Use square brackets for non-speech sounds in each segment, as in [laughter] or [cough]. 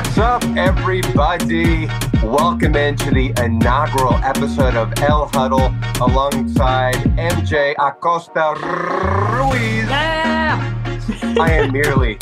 What's up, everybody? Welcome into the inaugural episode of El Huddle alongside MJ Acosta Ruiz. Yeah! I am merely,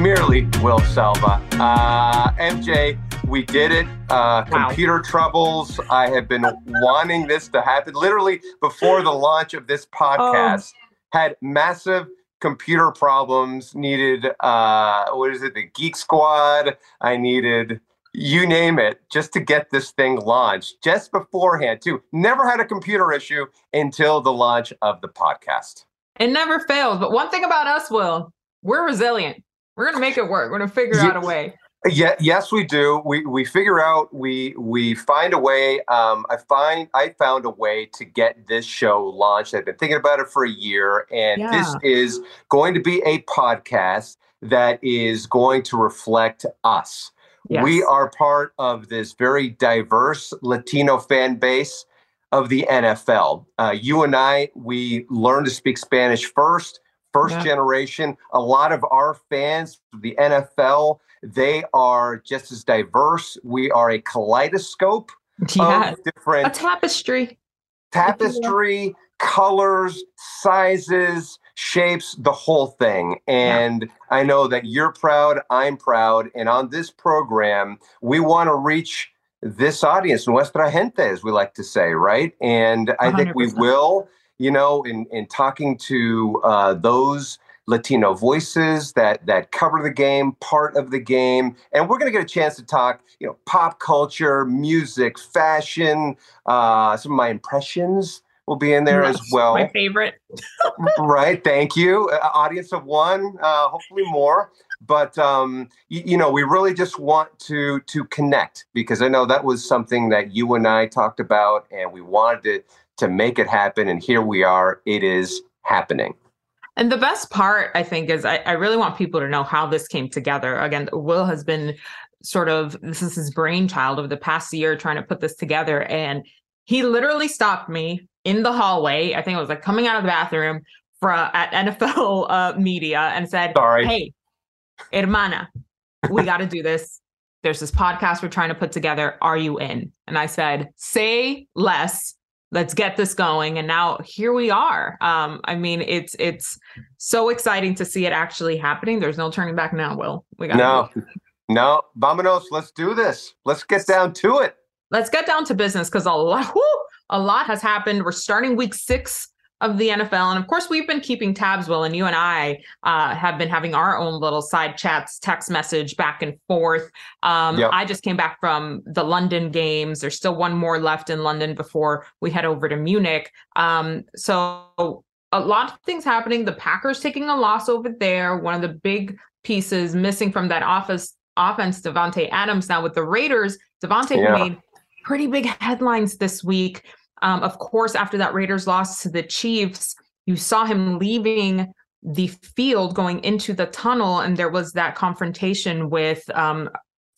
merely Will Selva. Uh, MJ, we did it. Uh, Wow. Computer troubles. I have been wanting this to happen. Literally before the launch of this podcast, had massive computer problems. Needed uh, what is it? The Geek Squad. I needed you name it just to get this thing launched. Just beforehand, too. Never had a computer issue until the launch of the podcast. It never fails. But one thing about us, Will, we're resilient. We're going to make it work. We're going to figure Yeah. out a way. Yeah, yes, we do. We we figure out we we find a way. Um, I find I found a way to get this show launched. I've been thinking about it for a year, and this is going to be a podcast that is going to reflect us. We are part of this very diverse Latino fan base of the NFL. Uh, you and I, we learned to speak Spanish first, first Yeah. generation. A lot of our fans, the NFL, they are just as diverse. We are a kaleidoscope Yes. of different A tapestry. tapestry, colors, sizes, shapes, the whole thing. And I know that you're proud, I'm proud. And on this program, we want to reach this audience, nuestra gente, as we like to say, right? And I think we will, you know, in, in talking to uh, those Latino voices that that cover the game, part of the game, and we're going to get a chance to talk, you know, pop culture, music, fashion, uh, some of my impressions will be in there as well. My favorite. [laughs] right. Thank you. Uh, audience of one, uh, hopefully more. But um, you, you know, we really just want to to connect because I know that was something that you and I talked about, and we wanted to to make it happen. And here we are. It is happening. And the best part, I think, is I, I really want people to know how this came together. Again, Will has been sort of this is his brainchild over the past year trying to put this together. And he literally stopped me in the hallway. I think it was like coming out of the bathroom for at NFL uh, media and said, Sorry. Hey, hermana, we got to do this. There's this podcast we're trying to put together. Are you in? And I said, say less. Let's get this going. And now here we are. Um, I mean, it's it's so exciting to see it actually happening. There's no turning back now, Will. We got no, no, vamonos. Let's do this. Let's get down to it. Let's get down to business because a lot, whew, a lot has happened. We're starting week six of the NFL. And of course, we've been keeping tabs, Will, and you and I uh, have been having our own little side chats, text message back and forth. Um, yep. I just came back from the London games. There's still one more left in London before we head over to Munich. Um, so a lot of things happening. The Packers taking a loss over there. One of the big pieces missing from that office offense, Davante Adams. Now with the Raiders, Davante yeah. made pretty big headlines this week. Um, of course, after that Raiders loss to the Chiefs, you saw him leaving the field going into the tunnel, and there was that confrontation with um,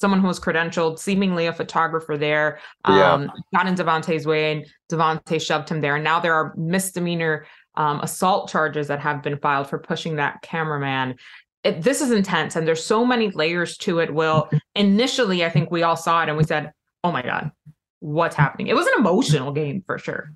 someone who was credentialed, seemingly a photographer there, um, yeah. got in Davante's way, and Davante shoved him there. And now there are misdemeanor um, assault charges that have been filed for pushing that cameraman. It, this is intense, and there's so many layers to it. Will [laughs] initially, I think we all saw it and we said, "Oh my god, what's happening. It was an emotional game for sure.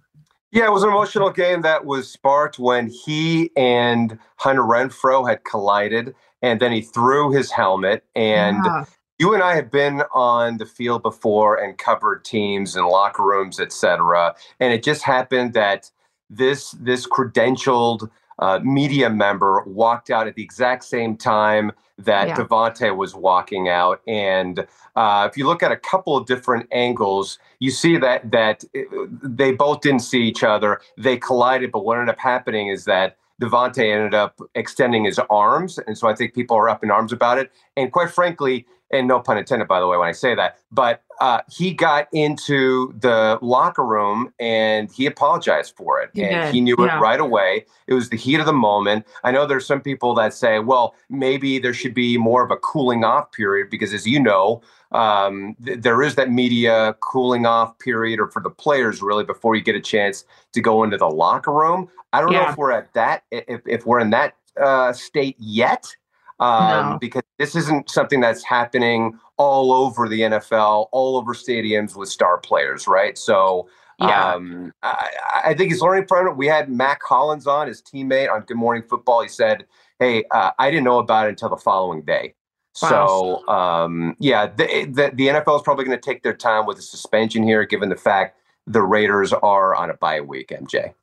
Yeah, it was an emotional game that was sparked when he and Hunter Renfrow had collided, and then he threw his helmet. And yeah. you and I have been on the field before and covered teams and locker rooms, etc. And it just happened that this this credentialed uh, media member walked out at the exact same time that yeah. Was walking out. And uh, if you look at a couple of different angles, you see that that uh, they both didn't see each other. They collided, but what ended up happening is that Davante ended up extending his arms, and so I think people are up in arms about it. And quite frankly, and no pun intended, by the way, when I say that, but uh, he got into the locker room and he apologized for it. and he knew yeah. it right away. It was the heat of the moment. I know there's some people that say, well, maybe there should be more of a cooling off period because, as you know, um, th- there is that media cooling off period or for the players really before you get a chance to go into the locker room. I don't yeah. know if we're at that, if, if we're in that uh, state yet um, no. because this isn't something that's happening all over the NFL, all over stadiums with star players, right? So yeah. Um, I, I, think he's learning from it. We had Mack Hollins on, his teammate on Good Morning Football. He said, Hey, uh, I didn't know about it until the following day. Wow. So, um, yeah, the, the, the NFL is probably going to take their time with the suspension here, given the fact the Raiders are on a bye week, MJ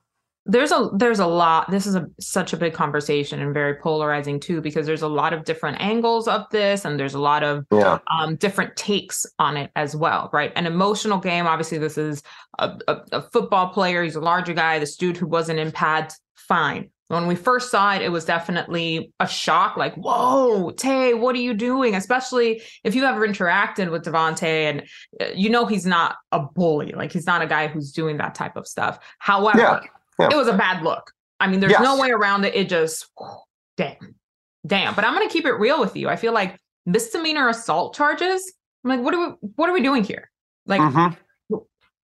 there's a there's a lot this is a such a big conversation and very polarizing too because there's a lot of different angles of this and there's a lot of yeah. um, different takes on it as well right? An emotional game obviously this is a, a, a, football player he's a larger guy this dude who wasn't in pads fine. When we first saw it it was definitely a shock like whoa tay what are you doing? Especially if you ever interacted with davante and uh, you know he's not a bully like he's not a guy who's doing that type of stuff. However yeah yeah. It was a bad look. I mean, there's yes. no way around it. It just, damn, damn. But I'm going to keep it real with you. I feel like misdemeanor assault charges. I'm like, what are we, what are we doing here? Like, mm-hmm.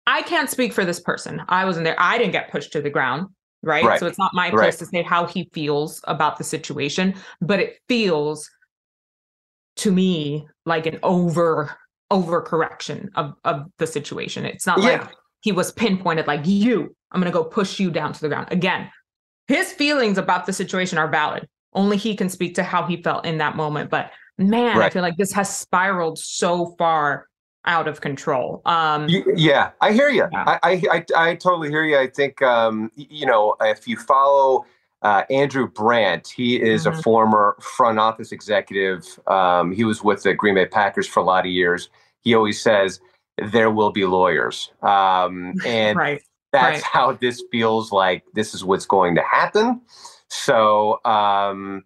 I can't speak for this person. I wasn't there. I didn't get pushed to the ground. Right? right. So it's not my place right. to say how he feels about the situation, but it feels to me like an over overcorrection of of the situation. It's not yeah. like he was pinpointed like you I'm going to go push you down to the ground. Again, his feelings about the situation are valid. Only he can speak to how he felt in that moment. But man, right. I feel like this has spiraled so far out of control. Um, yeah, I hear you. Yeah. I, I, I totally hear you. I think um, you know if you follow uh, Andrew Brandt, he is mm-hmm. a former front office executive. Um, he was with the Green Bay Packers for a lot of years. He always says there will be lawyers, um, and [laughs] right that's right. how this feels like this is what's going to happen. So um,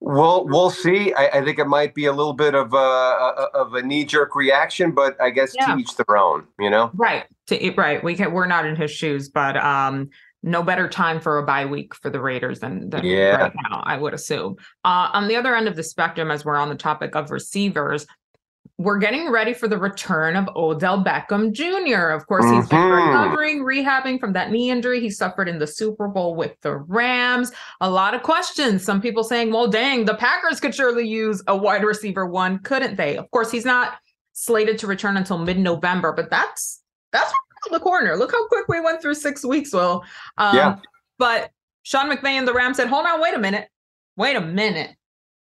we'll we'll see. I, I, think it might be a little bit of a, of a knee jerk reaction, but I guess yeah. to each their own. You know, right? To, right. We can. We're not in his shoes, but um, no better time for a bye week for the Raiders than, than yeah. right now. I would assume. Uh, on the other end of the spectrum, as we're on the topic of receivers, we're getting ready for the return of Odell Beckham Jr. Of course, he's been Mhm. recovering, rehabbing from that knee injury he suffered in the Super Bowl with the Rams. A lot of questions. Some people saying, well, dang, the Packers could surely use a wide receiver one, couldn't they? Of course, he's not slated to return until mid-November, but that's that's the corner. Look how quick we went through six weeks, Will. Um, Yeah. But Sean McVay and the Rams said, hold on, wait a minute. Wait a minute.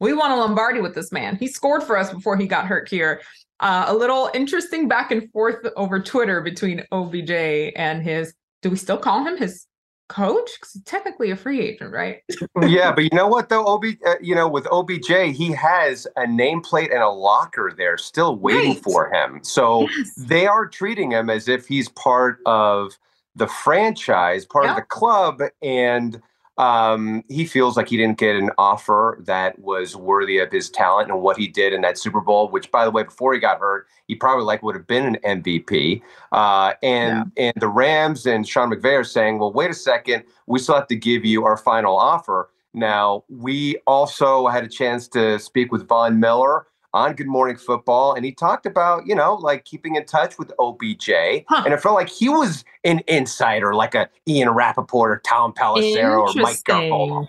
We want a Lombardi with this man. He scored for us before he got hurt here. Uh, a little interesting back and forth over Twitter between OBJ and his, do we still call him his coach? Because he's technically a free agent, right? [laughs] yeah, but you know what though, Ob, uh, you know, with OBJ, he has a nameplate and a locker there, still waiting Right. for him. So Yes. they are treating him as if he's part of the franchise, part of the club, and um, he feels like he didn't get an offer that was worthy of his talent and what he did in that Super Bowl. Which, by the way, before he got hurt, he probably like would have been an MVP. Uh, and and the Rams and Sean McVay are saying, well, wait a second, we still have to give you our final offer. Now, we also had a chance to speak with Von Miller on Good Morning Football, and he talked about, you know, like keeping in touch with OBJ. Huh. And it felt like he was an insider, like a Ian Rapoport or Tom Pelissero or Mike Garafolo.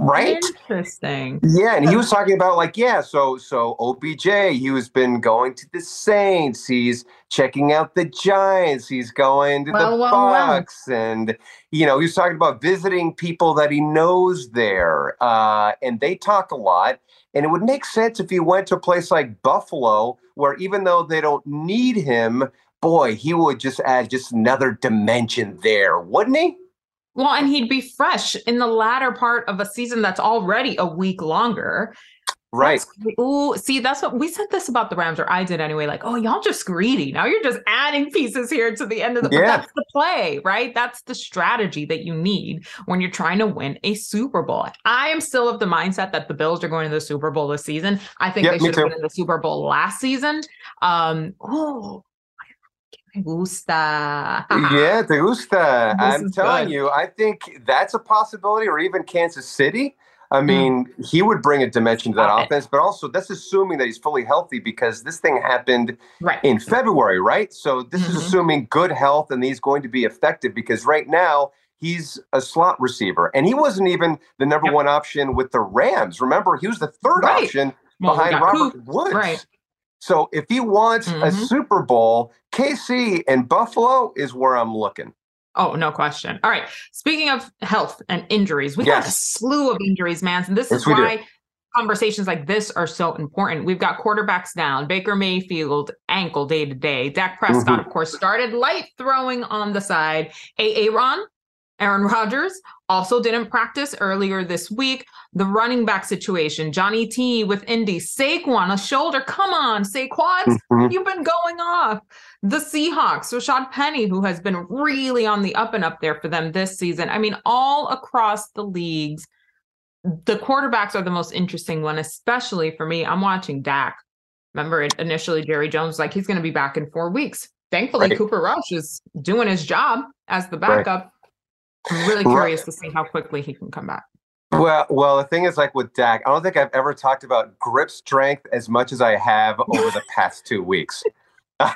Right? Interesting. Yeah, and he was talking about like, yeah, so so OBJ, he has been going to the Saints, he's checking out the Giants, he's going to Well, the well, well. And you know, he was talking about visiting people that he knows there. Uh, and they talk a lot. And it would make sense if he went to a place like Buffalo, where even though they don't need him, boy, he would just add just another dimension there, wouldn't he? Well, and he'd be fresh in the latter part of a season that's already a week longer. Right. Ooh, see, that's what we said this about the Rams, or I did anyway. Like, oh, y'all just greedy. Now you're just adding pieces here to the end of the. Yeah. that's the play, right? That's the strategy that you need when you're trying to win a Super Bowl. I am still of the mindset that the Bills are going to the Super Bowl this season. I think Yep, they should have been in the Super Bowl last season. Um, oh, me gusta. Yeah, [laughs] te gusta. This I'm telling good. you, I think that's a possibility, or even Kansas City. I mean, he would bring a dimension to that Mm. Stop it. offense, but also that's assuming that he's fully healthy because this thing happened Right. in February, right? So this is Mhm. assuming good health and he's going to be effective because right now he's a slot receiver and he wasn't even the number Yep. one option with the Rams. Remember, he was the third Right. option Well, behind Robert. Woods. Right. So if he wants a Mhm. Super Bowl, KC and Buffalo is where I'm looking. Oh, no question. All right. Speaking of health and injuries, we got a slew of injuries, man. And this Yes, is do. why conversations like this are so important. We've got quarterbacks down, Baker Mayfield ankle day to day. Dak Prescott, Mhm. of course, started light throwing on the side. A. Ron, Aaron Rodgers also didn't practice earlier this week. The running back situation, Johnny T with Indy, Saquon, a shoulder. Come on, Saquon. Mhm. You've been going off. The Seahawks, Rashad Penny, who has been really on the up and up there for them this season. I mean, all across the leagues, the quarterbacks are the most interesting one, especially for me. I'm watching Dak. Remember, initially Jerry Jones was like he's going to be back in four weeks. Thankfully, Right. Cooper Rush is doing his job as the Right. I'm really Right. curious to see how quickly he can come back. Well, well, the thing is, like with Dak, I don't think I've ever talked about grip strength as much as I have over the [laughs] past two weeks. [laughs]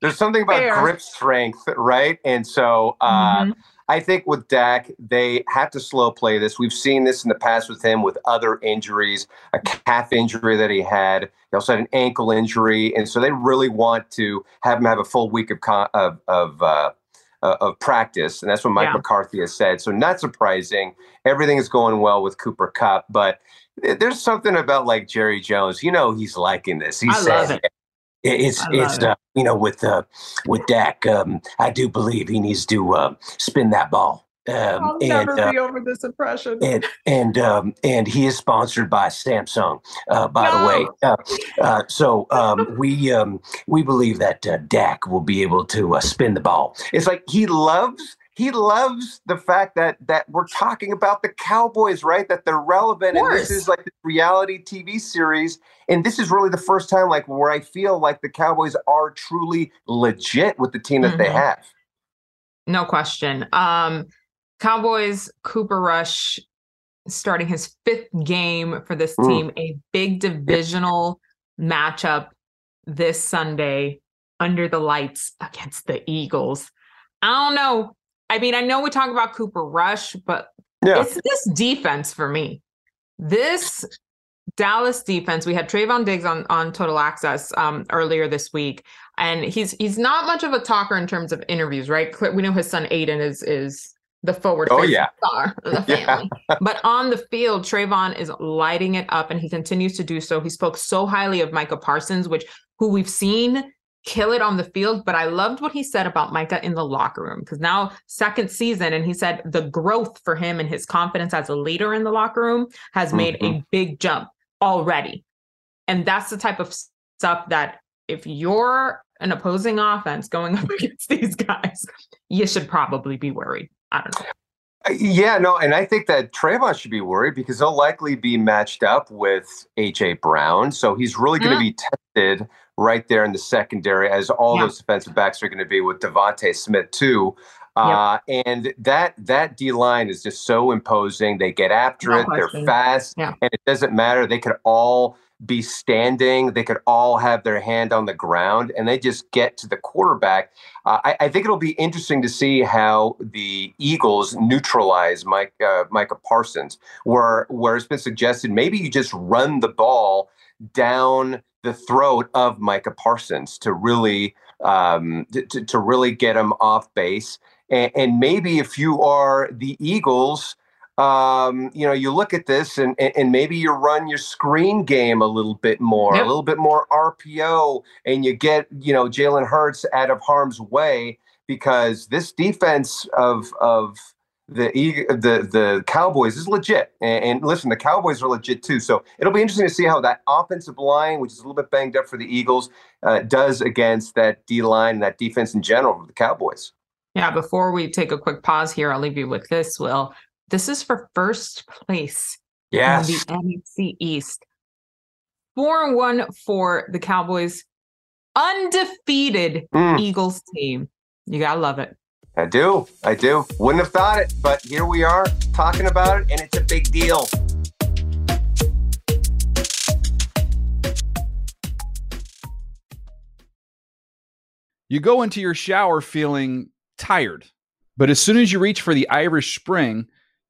there's something about Fair. grip strength, right? And so uh, Mhm. I think with Dak, they have to slow play this. We've seen this in the past with him with other injuries, a calf injury that he had. He also had an ankle injury, and so they really want to have him have a full week of con- of of, uh, uh, of practice, and that's what Mike Yeah. McCarthy has said. So not surprising. Everything is going well with Cooper Cup, but th- there's something about like Jerry Jones. You know, he's liking this. He I love it. it's it's it. uh, you know with uh, with Dak, um, I do believe he needs to uh, spin that ball. Um, I'll and, never uh, be over this impression. and and um, and he is sponsored by Samsung, uh, by the way. Uh, uh, so um, [laughs] we um, we believe that uh, Dak will be able to uh, spin the ball. It's like he loves he loves the fact that that we're talking about the Cowboys, right? That they're relevant, and this is like the reality TV series. And this is really the first time, like, where I feel like the Cowboys are truly legit with the team that they Mhm. have. No question. Um, Cowboys, Cooper Rush starting his fifth game for this Mm. team, a big divisional matchup this Sunday under the lights against the Eagles. I don't know. I mean, I know we talk about Cooper Rush, but yeah. it's this defense for me. This Dallas defense. We had Trevon Diggs on on Total Access um, earlier this week, and he's he's not much of a talker in terms of interviews, right? We know his son Aiden is is the forward oh, yeah. star of the [laughs] family. Yeah. but on the field, Trevon is lighting it up, and he continues to do so. He spoke so highly of Micah Parsons, which who we've seen kill it on the field. But I loved what he said about Micah in the locker room because now second season, and he said the growth for him and his confidence as a leader in the locker room has made mm-hmm. a big jump already. And that's the type of stuff that if you're an opposing offense going [laughs] up against these guys, you should probably be worried. I don't know. Yeah, no, and I think that Trevon should be worried because he'll likely be matched up with AJ Brown. So he's really going to mm-hmm. be tested right there in the secondary, as all yeah. those defensive backs are going to be with DeVonta Smith too. Uh. And that that D line is just so imposing. They get after no it. Question. They're fast, and it doesn't matter. They could all be standing. They could all have their hand on the ground, and they just get to the quarterback. Uh, I, I, think it'll be interesting to see how the Eagles neutralize Mike uh, Micah Parsons, where where it's been suggested maybe you just run the ball down the throat of Micah Parsons to really um, to, to really get him off base. And, and maybe if you are the Eagles, um, you know, you look at this and, and maybe you run your screen game a little bit more, yep. a little bit more RPO, and you get, you know, Jalen Hurts out of harm's way because this defense of of the the the Cowboys is legit. And, and, listen, the Cowboys are legit too. So it'll be interesting to see how that offensive line, which is a little bit banged up for the Eagles, uh, does against that D line and that defense in general for the Cowboys. Yeah, before we take a quick pause here, I'll leave you with this, Will. This is for first place yes. in the NFC East. 4 and 1 for the Cowboys. Undefeated mm. Eagles team. You got to love it. I do. I do. Wouldn't have thought it, but here we are talking about it, and it's a big deal. You go into your shower feeling tired. But as soon as you reach for the Irish Spring,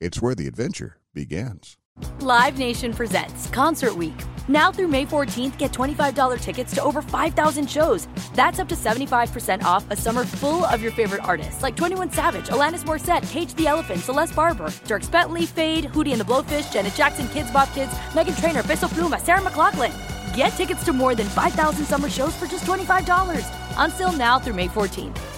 It's where the adventure begins. Live Nation presents Concert Week. Now through May 14th, get $25 tickets to over 5,000 shows. That's up to 75% off a summer full of your favorite artists like 21 Savage, Alanis Morissette, Cage the Elephant, Celeste Barber, Dierks Bentley, Feid, Hootie and the Blowfish, Janet Jackson, Kidz Bop Kids, Meghan Trainor, Peso Pluma, Sarah McLachlan. Get tickets to more than 5,000 summer shows for just $25. Until now through May 14th.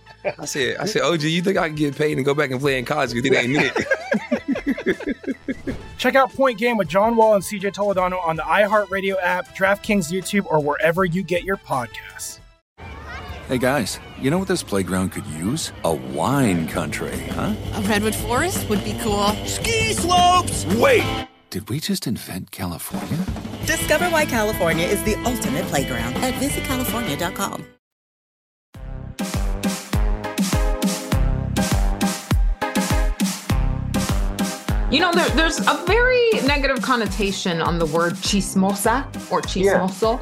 I said, I said, OG, you think I can get paid and go back and play in college because it ain't it? [laughs] Check out Point Game with John Wall and CJ Toledano on the iHeartRadio app, DraftKings YouTube, or wherever you get your podcasts. Hey guys, you know what this playground could use? A wine country, huh? A redwood forest would be cool. Ski slopes! Wait! Did we just invent California? Discover why California is the ultimate playground at visitcalifornia.com. You know, there, there's a very negative connotation on the word chismosa or chismoso.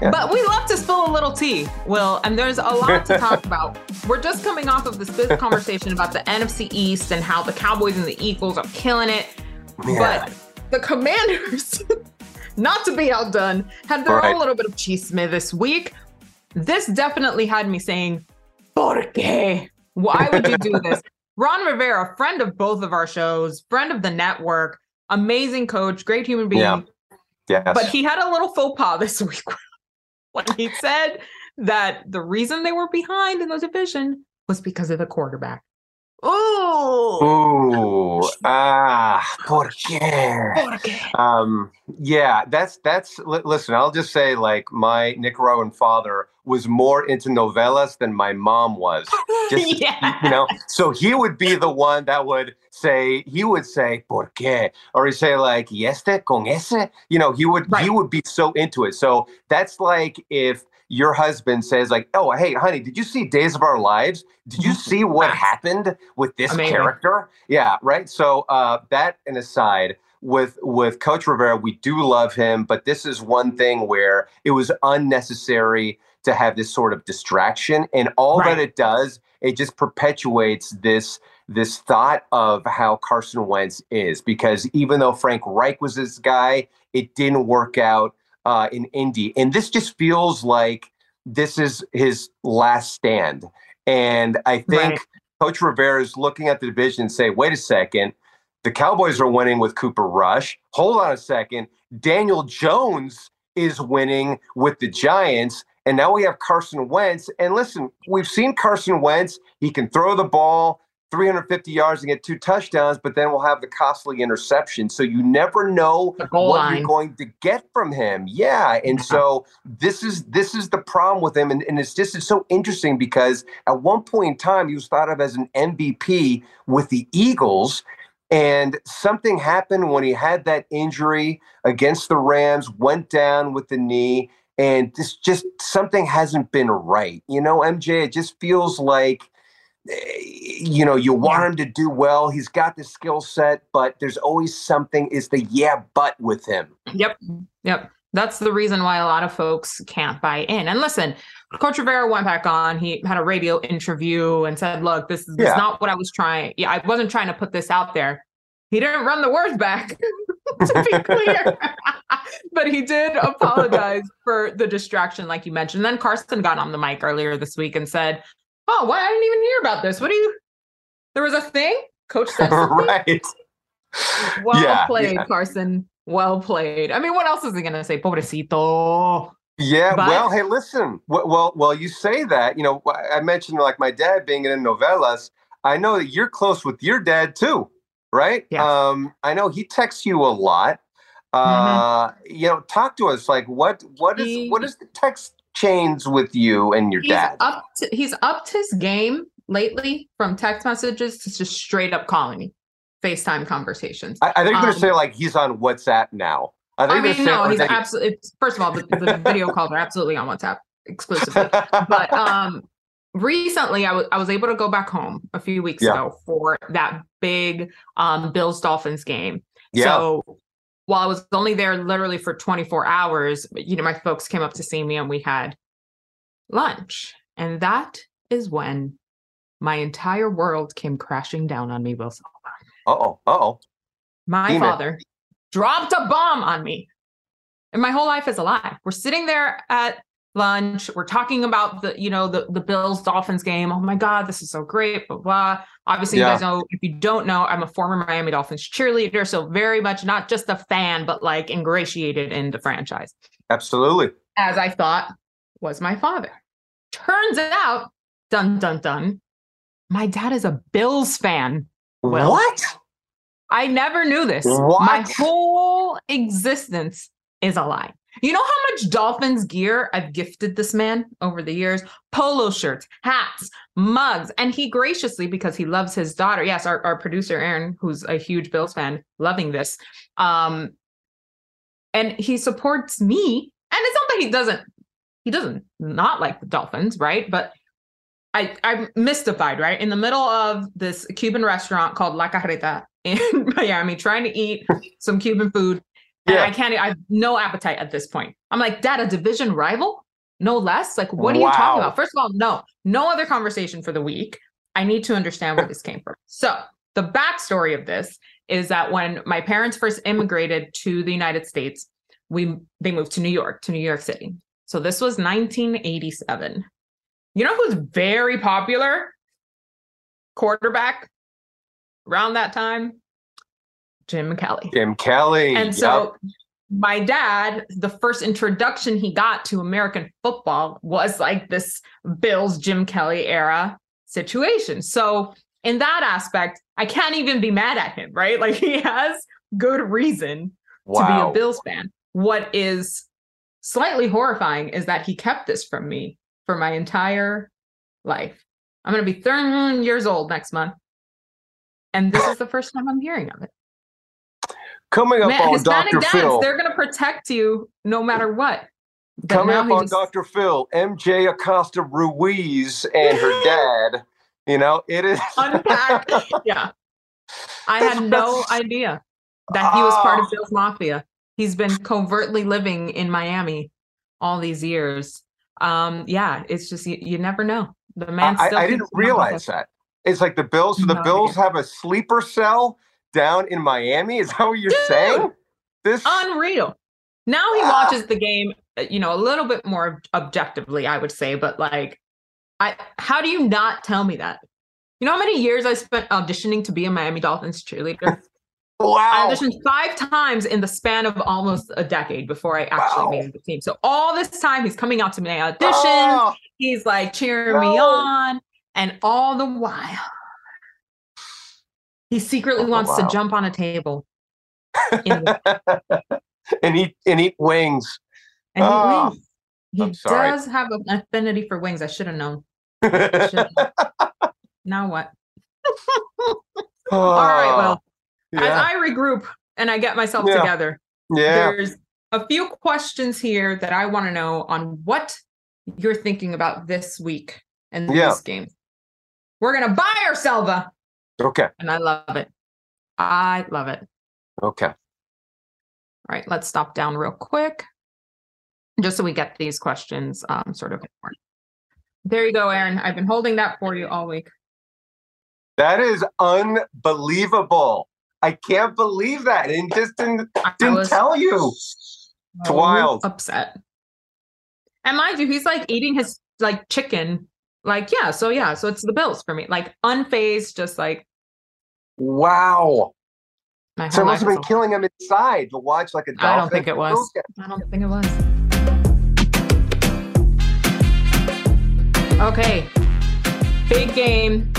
Yeah. But we love to spill a little tea, Will, and there's a lot to talk [laughs] about. We're just coming off of this big conversation about the NFC East and how the Cowboys and the Eagles are killing it. Yeah. But the Commanders, [laughs] not to be outdone, had their Right. own little bit of chisme this week. This definitely had me saying, ¿Por qué? Why would you do this? [laughs] Ron Rivera, friend of both of our shows, friend of the network, amazing coach, great human being. Yeah. Yes. But he had a little faux pas [laughs] this week when he said that the reason they were behind in the division was because of the quarterback. Oh, Ooh, ah, por qué? Um, yeah, that's that's. Li- listen, I'll just say, like, my Nicaraguan father was more into novellas than my mom was. [laughs] Just, Yeah. you know, so he would be the one that would say, he would say, por qué? Or he'd say, like, y este con ese? You know, he would he would be so into it. So that's like if your husband says, like, oh, hey, honey, did you see Days of Our Lives? Did you [laughs] see what happened with this Amazing. character? Yeah, right. So uh, that and aside, with with Coach Rivera, we do love him, but this is one thing where it was unnecessary to have this sort of distraction, and all that it does, it just perpetuates this this thought of how Carson Wentz is. Because even though Frank Reich was this guy, it didn't work out uh, in Indy, and this just feels like this is his last stand. And I think Right. Coach Rivera is looking at the division and say, wait a second, the Cowboys are winning with Cooper Rush. Hold on a second. Daniel Jones is winning with the Giants. And now we have Carson Wentz. And listen, we've seen Carson Wentz. He can throw the ball 350 yards and get two touchdowns, but then we'll have the costly interception. So you never know what line. you're going to get from him. Yeah. And so this is this is the problem with him. And, and it's just it's so interesting because at one point in time he was thought of as an MVP with the Eagles. And something happened when he had that injury against the Rams, went down with the knee, and this just something hasn't been right. You know, MJ, it just feels like you know, you want him to do well. He's got the skill set, but there's always something is the yeah, but with him. Yep. Yep. That's the reason why a lot of folks can't buy in. And listen, Coach Rivera went back on. He had a radio interview and said, look, this is this is Yeah. not what I was trying. Yeah, I wasn't trying to put this out there. He didn't run the words back, [laughs] to be clear. [laughs] but he did apologize for the distraction, like you mentioned. then Carson got on the mic earlier this week and said, Oh, why I didn't even hear about this. What do you there was a thing? Coach said [laughs] something? right. Well Yeah, played, yeah. Carson. Well played. I mean, what else is he gonna say? Pobrecito. Yeah, But- well, hey, listen. Well, well, well, you say that. You know, I mentioned like my dad being in novellas. I know that you're close with your dad too, right? Yes. Um, I know he texts you a lot. Uh, You know, talk to us. Like, what, what is, Mm-hmm. He- what is the text chains with you and your He's dad? up to he's upped his game lately from text messages to just straight up calling me. FaceTime conversations. I, I think you're Um, gonna say like he's on WhatsApp now. I think I mean, no, he's he- absolutely. First of all, the, the [laughs] video calls are absolutely on WhatsApp exclusively. [laughs] but um, recently, I was I was able to go back home a few weeks Yeah. ago for that big um, Bills Dolphins game. Yeah. So while I was only there literally for 24 hours, you know, my folks came up to see me and we had lunch, and that is when my entire world came crashing down on me, Will Selva. Uh-oh, uh-oh. My Demon. father dropped a bomb on me. And my whole life is a lie. We're sitting there at lunch. We're talking about the, you know, the, the Bills Dolphins game. Oh my God, this is so great. Blah, blah. Obviously, Yeah. you guys know, if you don't know, I'm a former Miami Dolphins cheerleader. So very much not just a fan, but like ingratiated in the franchise, Absolutely. as I thought was my father. Turns out, dun dun dun, my dad is a Bills fan. Will. What? I never knew this. What? My whole existence is a lie. You know how much Dolphins gear I've gifted this man over the years? Polo shirts, hats, mugs. And he graciously, because he loves his daughter, yes, our, our producer, Aaron, who's a huge Bills fan, loving this. Um, and he supports me. And it's not that he doesn't, he doesn't not like the Dolphins, right? But I, I'm mystified, right? In the middle of this Cuban restaurant called La Carreta in [laughs] Miami, trying to eat some Cuban food. And Yeah. I can't, I have no appetite at this point. I'm like, Dad, a division rival? No less? Like, what are you talking about? First of all, no, no other conversation for the week. I need to understand where this came from. So, the backstory of this is that when my parents first immigrated to the United States, we they moved to New York, to New York City. So this was 1987. You know who's very popular? Quarterback around that time? Jim Kelly. Jim Kelly. And so my dad, the first introduction he got to American football was like this Bills Jim Kelly era situation. So in that aspect, I can't even be mad at him, right? [laughs] Like he has good reason to be a Bills fan. What is slightly horrifying is that he kept this from me for my entire life. I'm going to be 31 years old next month. And this is the first time I'm hearing of it. Coming up Man, on Hispanic Dr. dads, Phil. they're going to protect you no matter what. But Coming up on just- Dr. Phil, MJ Acosta Ruiz and her [laughs] dad. You know, it is [laughs] unpack. yeah. I had no idea that he was part Ah. of Bill's Mafia. He's been covertly living in Miami all these years. Um, yeah, it's just you, you never know. The man I, still I didn't realize that. It's like the Bills. So the No Bills have a sleeper cell down in Miami. Is that what you're saying? This unreal. Now he Ah. watches the game, uh, you know, a little bit more objectively, I would say, but like I how do you not tell me that? You know how many years I spent auditioning to be a Miami Dolphins cheerleader? [laughs] Wow. I auditioned five times in the span of almost a decade before I actually made the team. So all this time he's coming out to my audition. Oh. He's like cheering me on. And all the while, he secretly Oh, wants wow. to jump on a table [laughs] and eat and eat wings. And Oh, wings. He does have an affinity for wings. I should have known. Known. [laughs] now what? [laughs] Ah, All right. Well, as Oh. I regroup and I get myself Yeah. together, Yeah. there's a few questions here that I want to know on what you're thinking about this week and Yeah. this game. We're gonna buy our Selva, Okay. and I love it. I love it. Okay. All right, let's stop down real quick, just so we get these questions um, sort of. There you go, Aaron. I've been holding that for you all week. That is unbelievable. I can't believe that. And [laughs] just didn't, didn't tell you. It's wild. Upset. And mind you, he's like eating his like chicken. Like, yeah, so yeah, so it's the Bills for me. Like unfazed, just like Wow. my So it must have been killing him inside to watch like a dolphin. I don't think it was. Okay. I don't think it was. Okay. Big game.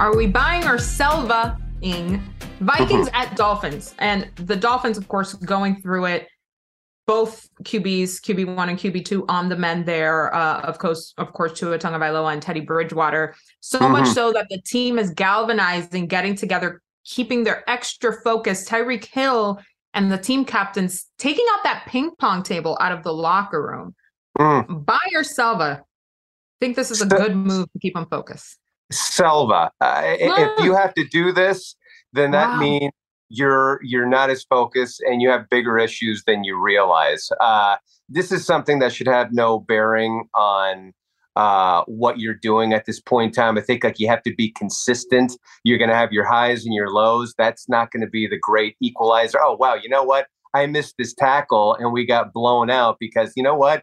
Are we buying or selva-ing Vikings [laughs] at Dolphins? And the Dolphins, of course, going through it. Both QBs, QB1 and QB2 on the men there. Uh, of course, of course, Tua Tagovailoa and Teddy Bridgewater. So much Mhm. so that the team is galvanizing, getting together, keeping their extra focus. Tyreek Hill and the team captains taking out that ping pong table out of the locker room. Mm. Buy or Selva. Think this is a good move to keep them focused. Selva. Uh, If you have to do this, then that Wow. means you're you're not as focused and you have bigger issues than you realize. Uh, this is something that should have no bearing on uh, what you're doing at this point in time. I think like you have to be consistent. You're going to have your highs and your lows. That's not going to be the great equalizer. Oh wow, you know what? I missed this tackle and we got blown out because you know what?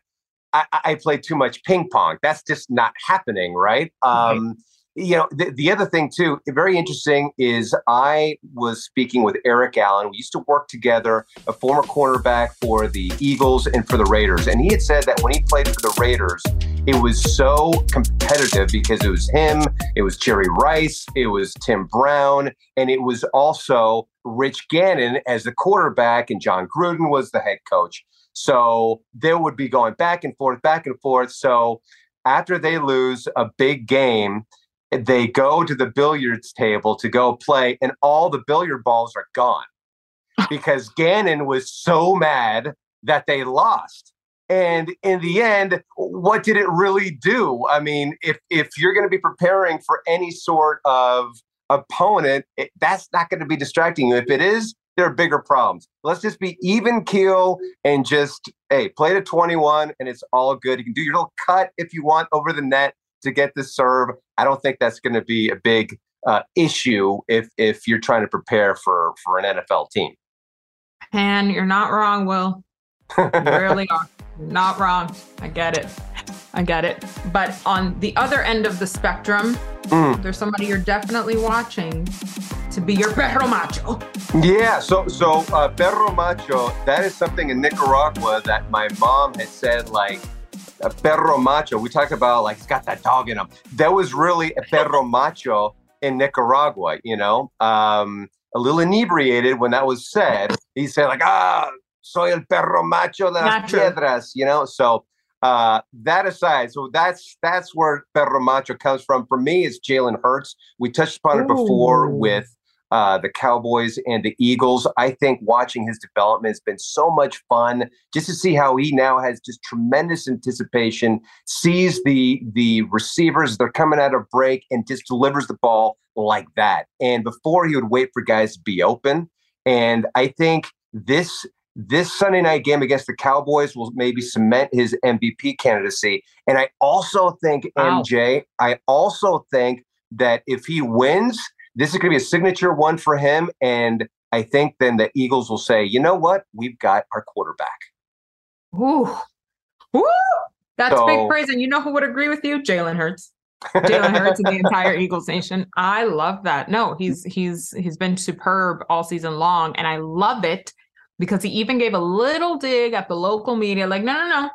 I, I played too much ping pong. That's just not happening, right? Um, you know, the, the other thing too, very interesting is I was speaking with Eric Allen. We used to work together, a former cornerback for the Eagles and for the Raiders. And he had said that when he played for the Raiders, it was so competitive because it was him, it was Jerry Rice, it was Tim Brown, and it was also Rich Gannon as the quarterback, and Jon Gruden was the head coach. So they would be going back and forth, back and forth. So after they lose a big game, they go to the billiards table to go play, and all the billiard balls are gone [laughs] because Gannon was so mad that they lost. And in the end, what did it really do? I mean, if if you're going to be preparing for any sort of opponent, it, that's not going to be distracting you. If it is, there are bigger problems. Let's just be even keel and just hey, play to 21, and it's all good. You can do your little cut if you want over the net to get the serve. I don't think that's going to be a big uh, issue if if you're trying to prepare for for an NFL team. And you're not wrong, Will. You [laughs] really are. Not wrong. I get it. I get it. But on the other end of the spectrum, Mm. there's somebody you're definitely watching to be your [laughs] perro macho. Yeah, so so uh, perro macho, that is something in Nicaragua that my mom had said like a perro macho. We talk about like he's got that dog in him. That was really a perro macho in Nicaragua. You know, um, a little inebriated when that was said. He said like ah, soy el perro macho de las Not true. piedras. You know, so. Uh, that aside, so that's that's where Perro Macho comes from. For me, it's Jalen Hurts. We touched upon it before with uh, the Cowboys and the Eagles. I think watching his development has been so much fun just to see how he now has just tremendous anticipation, sees the the receivers, they're coming out of break, and just delivers the ball like that. And before he would wait for guys to be open. And I think this this Sunday night game against the Cowboys will maybe cement his MVP candidacy. And I also think Wow. MJ, I also think that if he wins, this is going to be a signature one for him. And I think then the Eagles will say, you know what? We've got our quarterback. Ooh. Woo! That's So- big praise. And you know who would agree with you? Jalen Hurts. Jalen Hurts and the [laughs] entire Eagles nation. I love that. No, he's he's he's been superb all season long, and I love it because he even gave a little dig at the local media, like, no, no, no.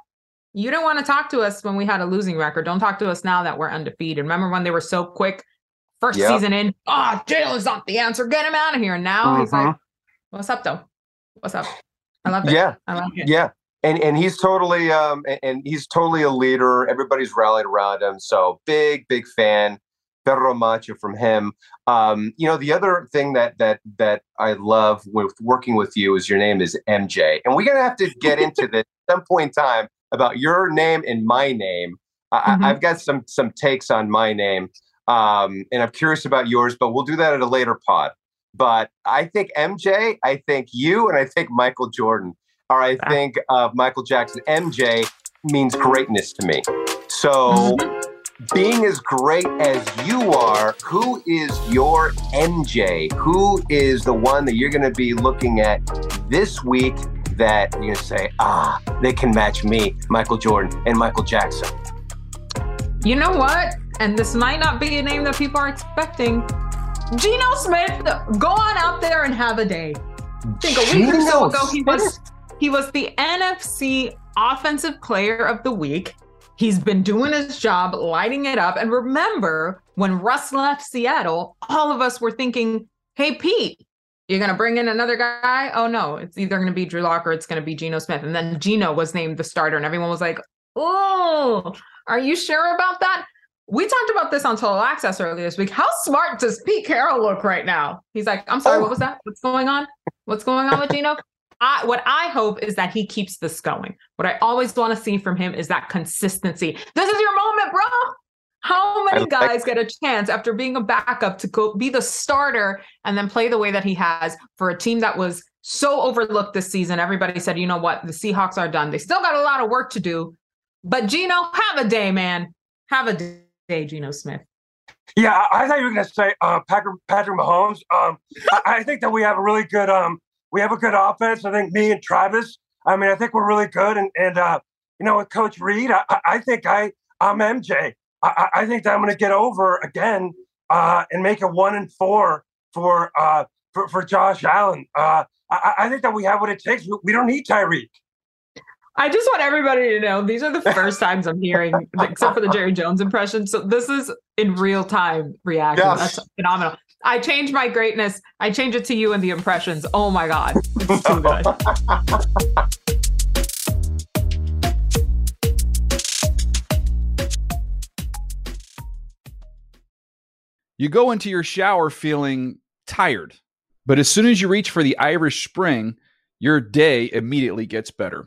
You don't want to talk to us when we had a losing record. Don't talk to us now that we're undefeated. Remember when they were so quick? First Yep. season in, ah, Jalen's not the answer. Get him out of here. And now he's like, Mhm. What's up, though? What's up? I love it. Yeah. I love it. Yeah. And and he's totally um and, he's totally a leader. Everybody's rallied around him. So big, big fan. Perro Macho from him. Um, you know, the other thing that that that I love with working with you is your name is MJ. And we're gonna have to get into this at some point in time about your name and my name. I. I, I've got some some takes on my name. Um, and I'm curious about yours, but we'll do that at a later pod. But I think MJ, I think you, and I think Michael Jordan, or I think uh, Michael Jackson. MJ means greatness to me. So, being as great as you are, who is your MJ? Who is the one that you're going to be looking at this week that you're going to say, ah, they can match me, Michael Jordan and Michael Jackson? You know what? And this might not be a name that people are expecting. Geno Smith, go on out there and have a day. I think a week or so ago he was he was the NFC Offensive Player of the Week. He's been doing his job, lighting it up. And remember, when Russ left Seattle, all of us were thinking, "Hey Pete, you're gonna bring in another guy? Oh no, it's either gonna be Drew Lock or it's gonna be Geno Smith." And then Geno was named the starter, and everyone was like, "Oh, are you sure about that?" We talked about this on Total Access earlier this week. How smart does Pete Carroll look right now? He's like, I'm sorry, oh. what was that? What's going on? What's going on with Geno? I, what I hope is that he keeps this going. What I always want to see from him is that consistency. This is your moment, bro. How many like- guys get a chance after being a backup to go be the starter and then play the way that he has for a team that was so overlooked this season? Everybody said, you know what, the Seahawks are done. They still got a lot of work to do, but Geno, have a day, man. Have a day, Geno Smith. Yeah, I thought you were going to say uh, Patrick, Patrick Mahomes. Um, I, I think that we have a really good um, we have a good offense. I think me and Travis. I mean, I think we're really good. And and uh, you know, with Coach Reid, I, I- think I I'm MJ. I, I think that I'm going to get over again uh, and make a one and four for uh, for, for Josh Allen. Uh, I, I- I think that we have what it takes. We, we don't need Tyreek. I just want everybody to know these are the first times I'm hearing, [laughs] except for the Jerry Jones impression. So this is in real time reaction. Yes. That's phenomenal. I change my greatness. I change it to you and the impressions. Oh my God. It's too good. [laughs] You go into your shower feeling tired, but as soon as you reach for the Irish Spring, your day immediately gets better.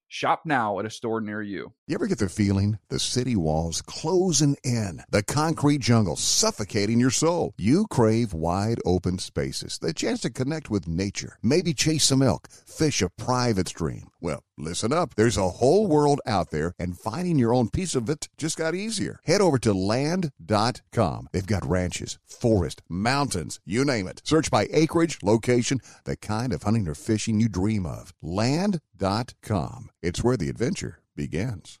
Shop now at a store near you. You ever get the feeling the city walls closing in, the concrete jungle suffocating your soul? You crave wide open spaces, the chance to connect with nature, maybe chase some elk, fish a private stream. Well, listen up. There's a whole world out there, and finding your own piece of it just got easier. Head over to land.com. They've got ranches, forest, mountains, you name it. Search by acreage, location, the kind of hunting or fishing you dream of. Land.com. It's where the adventure begins.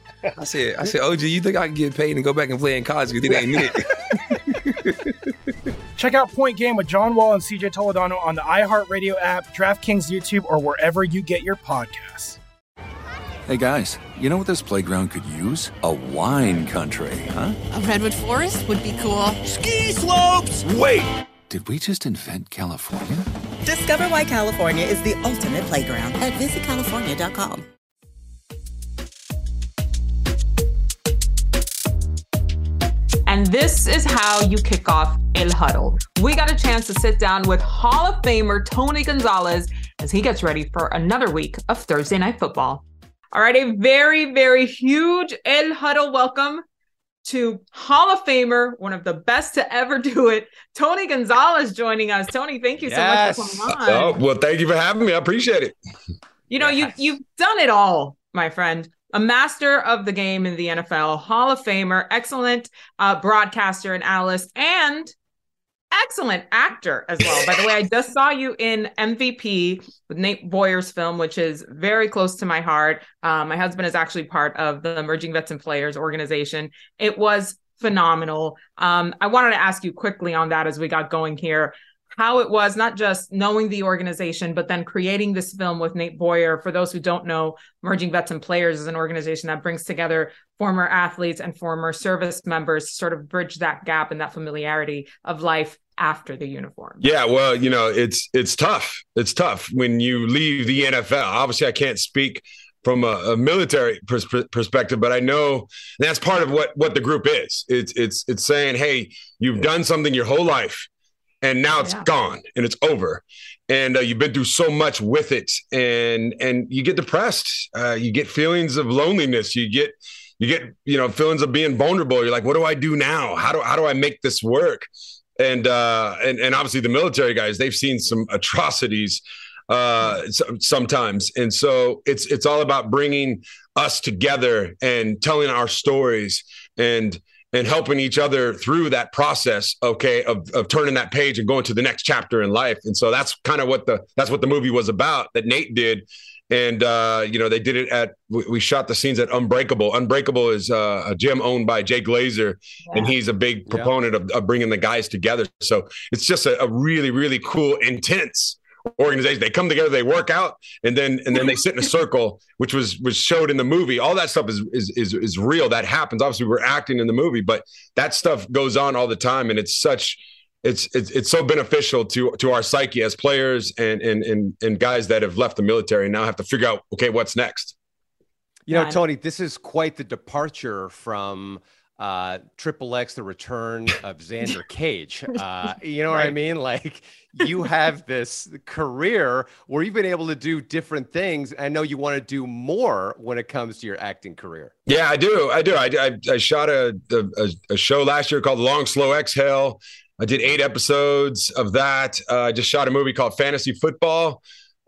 I said, I said, OG, you think I can get paid and go back and play in college because it ain't it? [laughs] Check out Point Game with John Wall and CJ Toledano on the iHeartRadio app, DraftKings YouTube, or wherever you get your podcasts. Hey guys, you know what this playground could use? A wine country, huh? A redwood forest would be cool. Ski slopes! Wait! Did we just invent California? Discover why California is the ultimate playground at visitcalifornia.com. And this is how you kick off El Huddle. We got a chance to sit down with Hall of Famer Tony Gonzalez as he gets ready for another week of Thursday Night Football. All right, a very, very huge El Huddle welcome to Hall of Famer, one of the best to ever do it, Tony Gonzalez joining us. Tony, thank you so much for coming on. Oh, well, thank you for having me. I appreciate it. You know, you you've done it all, my friend. A master of the game in the NFL, Hall of Famer, excellent uh, broadcaster and analyst, and excellent actor as well. By the way, I just saw you in MVP with Nate Boyer's film, which is very close to my heart. Uh, my husband is actually part of the Emerging Vets and Players organization. It was phenomenal. Um, I wanted to ask you quickly on that as we got going here how it was not just knowing the organization, but then creating this film with Nate Boyer. For those who don't know, Merging Vets and Players is an organization that brings together former athletes and former service members to sort of bridge that gap and that familiarity of life after the uniform. Yeah, well, you know, it's it's tough. It's tough when you leave the NFL. Obviously, I can't speak from a, a military pers- perspective, but I know that's part of what what the group is. It's it's it's saying, hey, you've done something your whole life, and now it's Yeah. gone and it's over, and uh, you've been through so much with it, and and you get depressed. Uh, you get feelings of loneliness. You get you get you know feelings of being vulnerable. You're like, what do I do now? How do how do I make this work? and uh and, and obviously the military guys they've seen some atrocities uh sometimes and so it's it's all about bringing us together and telling our stories and and helping each other through that process okay of, of turning that page and going to the next chapter in life and so that's kind of what the that's what the movie was about that nate did and uh, you know they did it at we, we shot the scenes at unbreakable unbreakable is uh, a gym owned by jay glazer yeah. and he's a big proponent yeah. of, of, bringing the guys together so it's just a, a really really cool intense organization. They come together they work out and then and then they sit in a circle which was was showed in the movie. All that stuff is is is, is real. That happens. Obviously we're acting in the movie but that stuff goes on all the time and it's such it's it's it's so beneficial to to our psyche as players and and and and guys that have left the military and now have to figure out okay what's next? You know tony this is quite the departure from uh, Triple X, the return of [laughs] Xander Cage. Uh, you know right. what I mean? Like you have this career where you've been able to do different things. I know you want to do more when it comes to your acting career. Yeah, I do. I do. I, I, I shot a, a, a show last year called Long Slow Exhale. I did eight episodes of that. Uh, I just shot a movie called Fantasy Football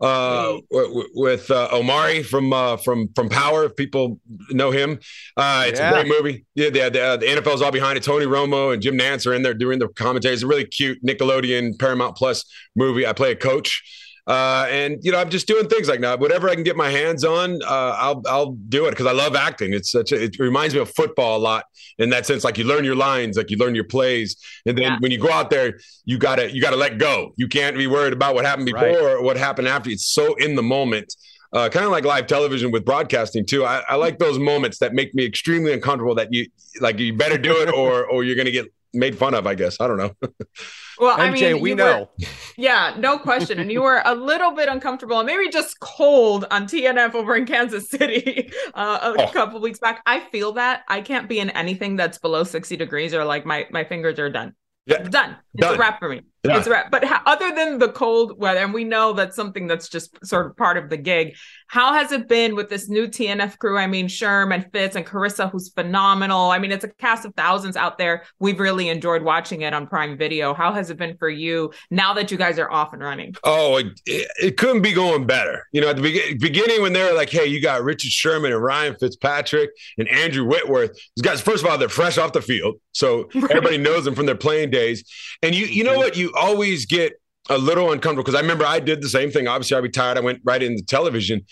uh, w- with uh, Omari from uh, from from Power. If people know him, uh, it's yeah. a great movie. Yeah, the, the, the NFL's all behind it. Tony Romo and Jim Nantz are in there doing the commentary. It's a really cute Nickelodeon Paramount Plus movie. I play a coach. Uh, and you know, I'm just doing things like that. Whatever I can get my hands on, uh, I'll I'll do it because I love acting. It's such a, it reminds me of football a lot in that sense. Like you learn your lines, like you learn your plays, and then yeah. when you go out there, you gotta you gotta let go. You can't be worried about what happened before right. or what happened after. It's so in the moment. Uh, kind of like live television with broadcasting too. I, I like those moments that make me extremely uncomfortable. That you like, you better do it, or [laughs] or you're gonna get made fun of. I guess I don't know. [laughs] Well, MJ, I mean, we know. Were, yeah, no question. And you were a little bit uncomfortable and maybe just cold on TNF over in Kansas City [laughs] uh, a oh. couple weeks back. I feel that I can't be in anything that's below 60 degrees or like my my fingers are done. Yeah. Done. It's done. a wrap for me. Yeah. It's wrap. But ha- other than the cold weather, and we know that's something that's just sort of part of the gig. How has it been with this new TNF crew? I mean, Sherm and Fitz and Carissa, who's phenomenal. I mean, it's a cast of thousands out there. We've really enjoyed watching it on Prime Video. How has it been for you now that you guys are off and running? Oh, it, it couldn't be going better. You know, at the be- beginning when they were like, "Hey, you got Richard Sherman and Ryan Fitzpatrick and Andrew Whitworth." These guys, first of all, they're fresh off the field, so [laughs] everybody knows them from their playing days. And you, you know what? You always get a little uncomfortable because I remember I did the same thing. Obviously, I retired. I went right into television.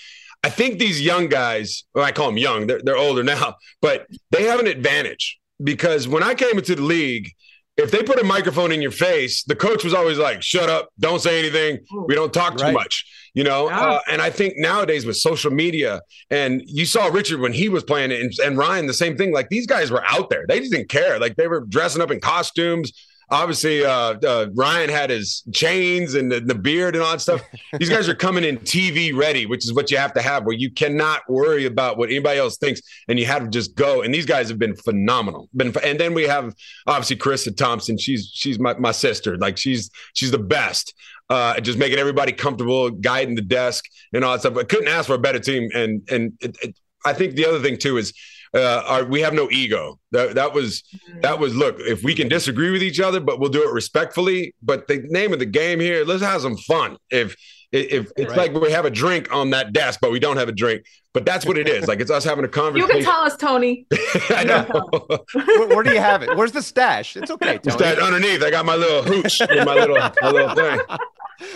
I think these young guys, well, I call them young, they're, they're older now, but they have an advantage because when I came into the league, if they put a microphone in your face, the coach was always like, shut up, don't say anything. We don't talk too right. much, you know? Yeah. Uh, and I think nowadays with social media, and you saw Richard when he was playing and, and Ryan, the same thing. Like these guys were out there. They just didn't care. Like they were dressing up in costumes obviously uh, uh, Ryan had his chains and the, the, beard and all that stuff. [laughs] These guys are coming in TV ready, which is what you have to have, where you cannot worry about what anybody else thinks, and you have to just go. And these guys have been phenomenal. Been and then we have obviously Carissa Thompson. She's she's my, my sister. Like she's she's the best. Uh, just making everybody comfortable, guiding the desk and all that stuff. I couldn't ask for a better team. And and it, it, I think the other thing too is uh, our, we have no ego. That, that was that was look. If we can disagree with each other, but we'll do it respectfully. But the name of the game here, let's have some fun. If if it's right. like we have a drink on that desk, but we don't have a drink. But that's what it is. Like it's us having a conversation. [laughs] You can tell us, Tony. [laughs] I know. where, where, do you have it? Where's the stash? It's okay. Tony. Stash underneath. I got my little hooch [laughs] in my little my little thing.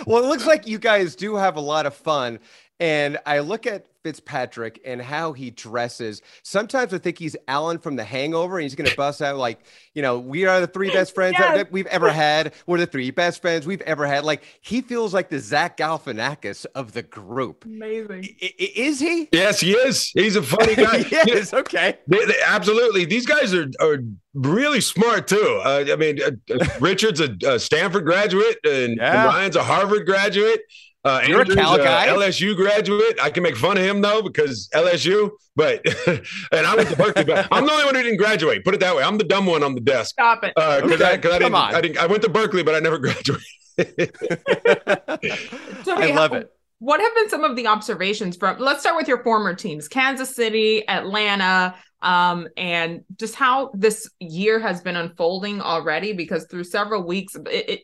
Well, it looks like you guys do have a lot of fun. And I look at Fitzpatrick and how he dresses. Sometimes I think he's Alan from The Hangover, and he's going to bust out like, you know, we are the three best friends [laughs] yes. that we've ever had. We're the three best friends we've ever had. Like he feels like the Zach Galifianakis of the group. Amazing. I- is he? Yes, he is. He's a funny [laughs] guy. yes. Okay. They, they, absolutely. These guys are are really smart too. Uh, I mean, uh, uh [laughs] Richard's a, a, Stanford graduate, and, yeah. and Ryan's a Harvard graduate. Uh, You're Andrew's, a Cal guy. LSU graduate. I can make fun of him though because LSU. But [laughs] and I went to Berkeley, but I'm the only one who didn't graduate. Put it that way. I'm the dumb one on the desk. Stop it. Because uh, okay. I, cause I, didn't, I didn't. I went to Berkeley, but I never [laughs] graduated. so, I love it. What have been some of the observations from? Let's start with your former teams: Kansas City, Atlanta, um, and just how this year has been unfolding already. Because through several weeks, it, it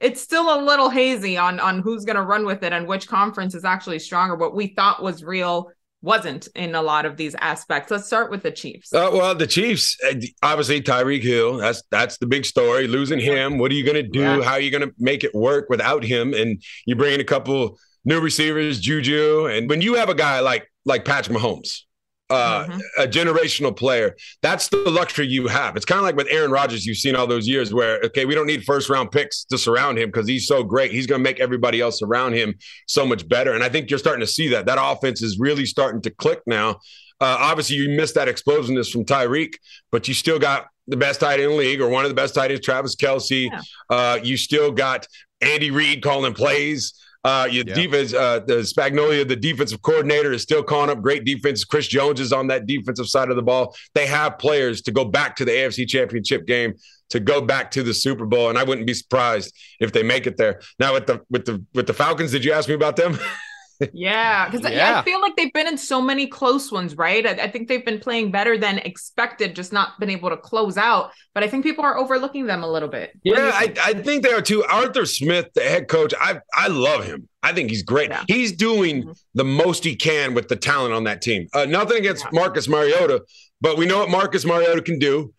it's still a little hazy on on who's going to run with it and which conference is actually stronger. What we thought was real wasn't in a lot of these aspects. Let's start with the Chiefs. Uh, well, the Chiefs, uh, obviously Tyreek Hill. That's that's the big story. Losing him, what are you going to do? Yeah. How are you going to make it work without him? And you bring in a couple new receivers, Juju, and when you have a guy like like Patrick Mahomes, uh, mm-hmm. a generational player. That's the luxury you have. It's kind of like with Aaron Rodgers, you've seen all those years where, okay, we don't need first round picks to surround him because he's so great. He's going to make everybody else around him so much better. And I think you're starting to see that. That offense is really starting to click now. Uh, obviously, you missed that explosiveness from Tyreek, but you still got the best tight end in the league or one of the best tight ends, Travis Kelce. Yeah. Uh, you still got Andy Reid calling plays. Uh, your yeah. defense, uh, the Spagnuolo, the defensive coordinator, is still calling up great defense. Chris Jones is on that defensive side of the ball. They have players to go back to the AFC Championship game, to go back to the Super Bowl, and I wouldn't be surprised if they make it there. Now with the with the with the Falcons, did you ask me about them? [laughs] yeah, because yeah. I feel like they've been in so many close ones, right? I, I, think they've been playing better than expected, just not been able to close out. But I think people are overlooking them a little bit. What yeah, I, I, think they are too. Arthur Smith, the head coach, I I love him. I think he's great. Yeah. He's doing mm-hmm. the most he can with the talent on that team. Uh, nothing against yeah. Marcus Mariota, but we know what Marcus Mariota can do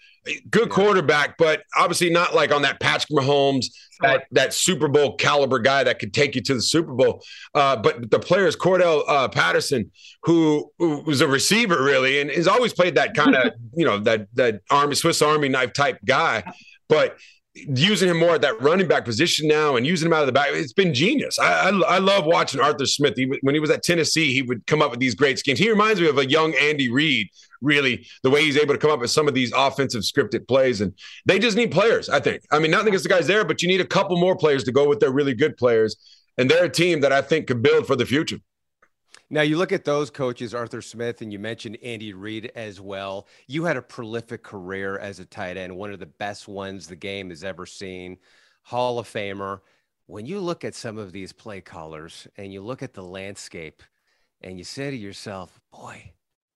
good quarterback, but obviously not like on that Patrick Mahomes, that, that Super Bowl caliber guy that could take you to the Super Bowl. Uh, but the player is Cordarrelle uh, Patterson, who, who, was a receiver really, and has always played that kind of [laughs] you know that that army Swiss Army knife type guy, but. Using him more at that running back position now, and using him out of the back, it's been genius. I I, I love watching Arthur Smith. He, when he was at Tennessee, he would come up with these great schemes. He reminds me of a young Andy Reid, really the way he's able to come up with some of these offensive scripted plays. And they just need players, I think. I mean, nothing against the guys there, but you need a couple more players to go with their really good players. And they're a team that I think could build for the future. Now you look at those coaches, Arthur Smith, and you mentioned Andy Reid as well. You had a prolific career as a tight end, one of the best ones the game has ever seen, Hall of Famer. When you look at some of these play callers and you look at the landscape and you say to yourself, boy,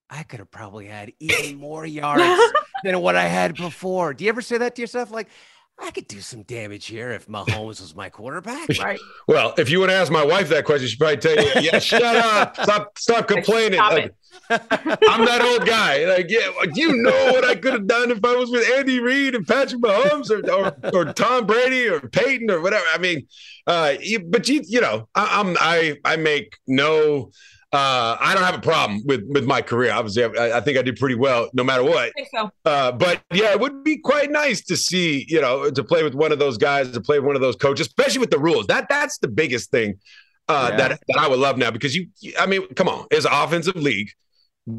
I could have probably had [laughs] even more yards than what I had before. Do you ever say that to yourself? Like, I could do some damage here if Mahomes was my quarterback, [laughs] right? Well, if you would ask my wife that question, she'd probably tell you, "Yeah, [laughs] shut up, stop, stop complaining." Stop like, I'm that old guy. Like, yeah, you know what I could have done if I was with Andy Reid and Patrick Mahomes or, or, or Tom Brady or Peyton or whatever. I mean, uh, you, but you, you know, I, I'm I I make no uh, I don't have a problem with with my career. Obviously, I, I think I did pretty well, no matter what. So. Uh, but yeah, it would be quite nice to see, you know, to play with one of those guys, to play with one of those coaches, especially with the rules. That that's the biggest thing uh, yeah. that that I would love now because you, I mean, come on, it's an offensive league.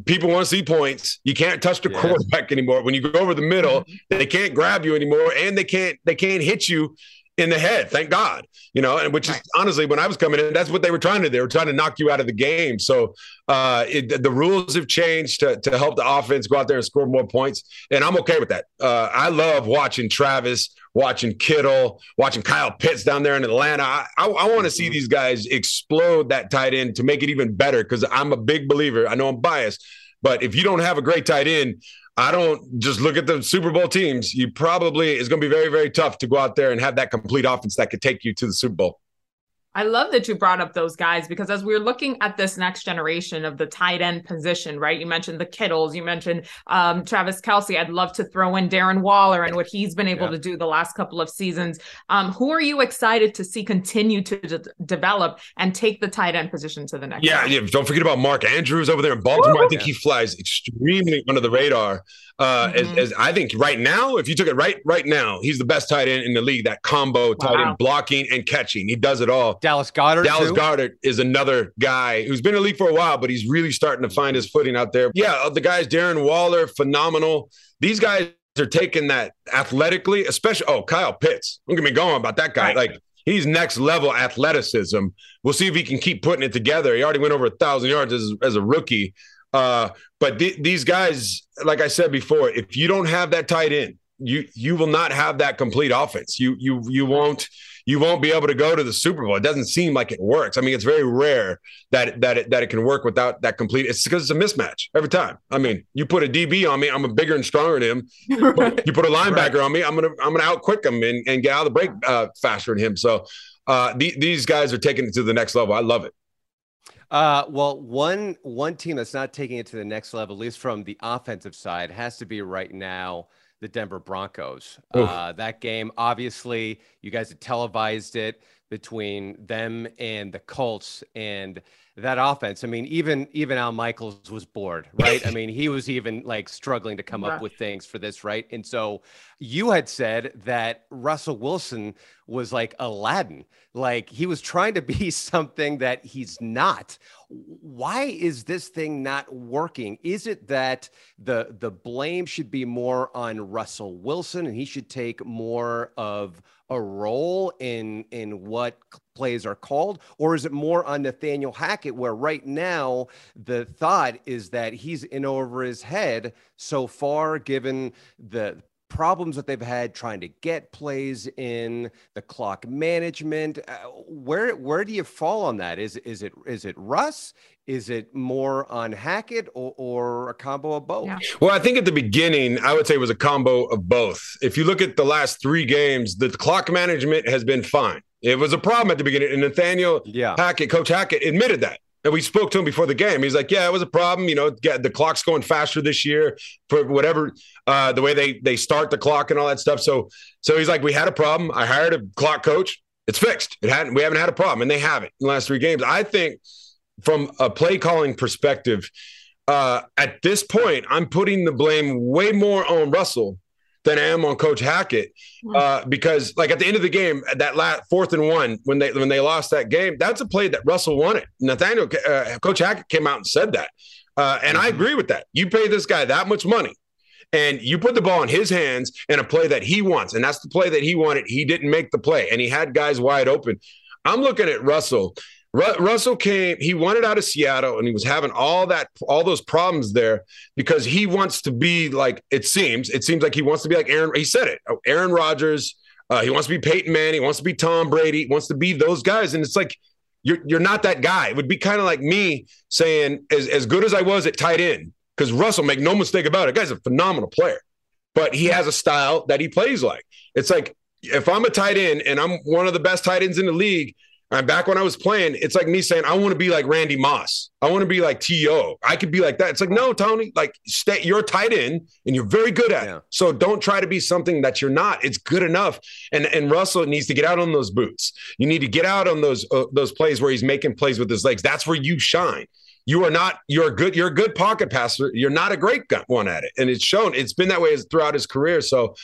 People want to see points. You can't touch the yeah. quarterback [laughs] anymore. When you go over the middle, mm-hmm. [laughs] they can't grab you anymore, and they can't they can't hit you in the head. Thank God, you know, and which is honestly, when I was coming in, that's what they were trying to do. They were trying to knock you out of the game. So uh, it, the rules have changed to, to help the offense go out there and score more points. And I'm okay with that. Uh, I love watching Travis, watching Kittle, watching Kyle Pitts down there in Atlanta. I, I, I want to see mm-hmm. these guys explode that tight end to make it even better because I'm a big believer. I know I'm biased, but if you don't have a great tight end, I don't just look at the Super Bowl teams. You probably it's going to be very, very tough to go out there and have that complete offense that could take you to the Super Bowl. I love that you brought up those guys because as we're looking at this next generation of the tight end position, right? You mentioned the Kittles, you mentioned um, Travis Kelce. I'd love to throw in Darren Waller and what he's been able yeah. to do the last couple of seasons. Um, who are you excited to see continue to de- develop and take the tight end position to the next? Yeah, yeah. Don't forget about Mark Andrews over there in Baltimore. Woo! I think he flies extremely under the radar. Uh, mm-hmm. as, as, I think right now, if you took it right right now, he's the best tight end in the league. That combo tight wow. end blocking and catching, he does it all. Dallas Goedert. Dallas too? Goedert is another guy who's been in the league for a while, but he's really starting to find his footing out there. Yeah, uh, the guys, Darren Waller, phenomenal. These guys are taking that athletically, especially. Oh, Kyle Pitts. Don't get me going about that guy. Right. Like he's next level athleticism. We'll see if he can keep putting it together. He already went over a thousand yards as, as a rookie. Uh, but th- these guys, like I said before, if you don't have that tight end, you you will not have that complete offense. You you you won't you won't be able to go to the Super Bowl. It doesn't seem like it works. I mean, it's very rare that that it, that it can work without that complete. It's because it's a mismatch every time. I mean, you put a DB on me, I'm a bigger and stronger than him. [laughs] you put a linebacker right. on me, I'm gonna I'm gonna outquick him and, and get out of the break uh, faster than him. So uh, the, these guys are taking it to the next level. I love it. Uh, well, one one team that's not taking it to the next level, at least from the offensive side, has to be right now the Denver Broncos. Uh, that game, obviously, you guys had televised it between them and the Colts, and that offense. I mean, even even Al Michaels was bored, right? I mean, he was even like struggling to come up with things for this, right? And so you had said that Russell Wilson was like Aladdin, like he was trying to be [laughs] something that he's not. Why is this thing not working? Is it that the the blame should be more on Russell Wilson and he should take more of a role in in what plays are called? Or is it more on Nathaniel Hackett where right now the thought is that he's in over his head so far given the problems that they've had trying to get plays in the clock management uh, where where do you fall on that is is it is it Russ is it more on Hackett or, or a combo of both Well, I think at the beginning, I would say it was a combo of both. If you look at the last three games, the clock management has been fine. It was a problem at the beginning, and Nathaniel yeah. Hackett, Coach Hackett, admitted that. And we spoke to him before the game. He's like, "Yeah, it was a problem. You know, get- the clock's going faster this year for whatever uh, the way they they start the clock and all that stuff." So, so he's like, "We had a problem. I hired a clock coach. It's fixed. It hadn't. We haven't had a problem, and they haven't in the last three games. I think from a play calling perspective, uh, at this point, I'm putting the blame way more on Russell than I am on Coach Hackett, uh, because like at the end of the game, that last fourth and one when they when they lost that game, that's a play that Russell wanted. Nathaniel, uh, Coach Hackett came out and said that, uh, and I agree with that. You pay this guy that much money. And you put the ball in his hands in a play that he wants. And that's the play that he wanted. He didn't make the play and he had guys wide open. I'm looking at Russell. Ru- Russell came, he wanted out of Seattle and he was having all that, all those problems there because he wants to be like, it seems, it seems like he wants to be like Aaron. He said it, oh, Aaron Rodgers. Uh, he wants to be Peyton Manning. He wants to be Tom Brady. Wants to be those guys. And it's like, you're, you're not that guy. It would be kind of like me saying, as, as good as I was at tight end, because Russell, make no mistake about it, guy's a phenomenal player, but he has a style that he plays like. It's like if I'm a tight end and I'm one of the best tight ends in the league, and back when I was playing, it's like me saying, I want to be like Randy Moss. I want to be like T.O. I could be like that. It's like, no, Tony, like stay, you're tight end and you're very good at it. So don't try to be something that you're not. It's good enough. And and Russell needs to get out on those boots. You need to get out on those uh, those plays where he's making plays with his legs. That's where you shine. You are not. You're a good. You're a good pocket passer. You're not a great one at it, and it's shown. It's been that way throughout his career. So,